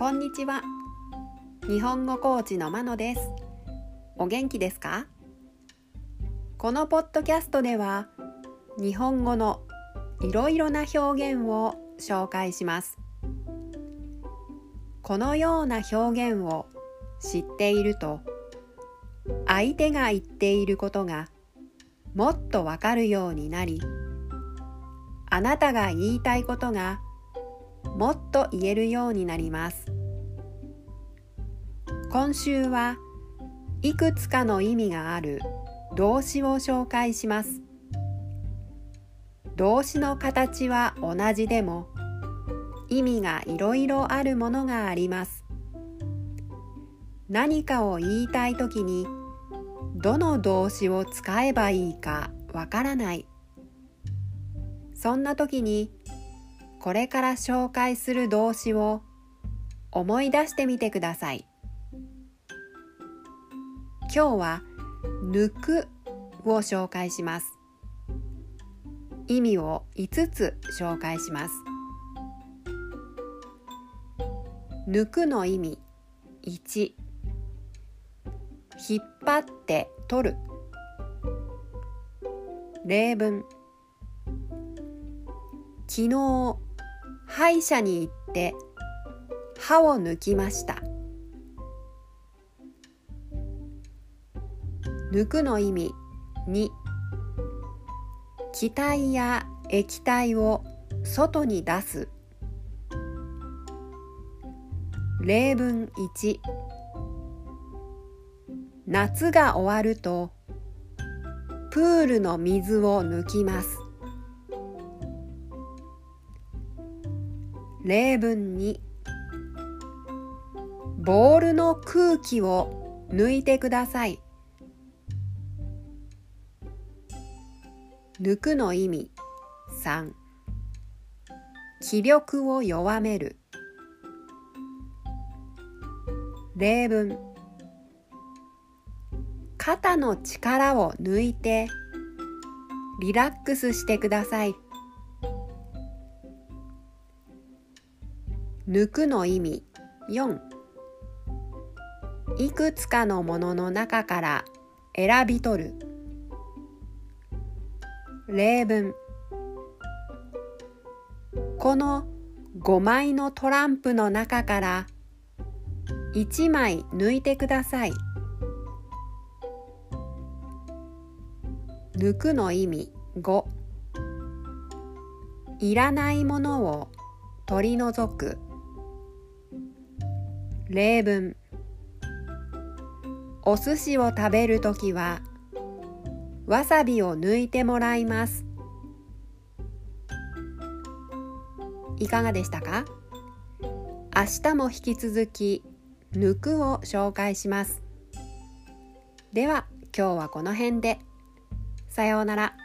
こんにちは。日本語コーチのまのです。お元気ですか？このポッドキャストでは日本語のいろいろな表現を紹介します。このような表現を知っていると相手が言っていることがもっとわかるようになりあなたが言いたいことがもっと言えるようになります。今週はいくつかの意味がある動詞を紹介します。動詞の形は同じでも意味がいろいろあるものがあります。何かを言いたいときにどの動詞を使えばいいかわからない。そんな時にこれから紹介する動詞を思い出してみてください。今日は抜くを紹介します。意味を5つ紹介します。抜くの意味1引っ張って取る。例文。昨日歯医者に行って歯を抜きました。抜くの意味2気体や液体を外に出す。例文1夏が終わるとプールの水を抜きます。例文2ボールの空気を抜いてください。抜くの意味。3気力を弱める。例文。肩の力を抜いてリラックスしてください。抜くの意味。4いくつかのものの中から選び取る。例文。この5枚のトランプの中から1枚抜いてください。抜くの意味5いらないものを取り除く。例文。お寿司を食べるときはわさびを抜いてもらいます。いかがでしたか？明日も引き続き抜くを紹介します。では今日はこの辺で。さようなら。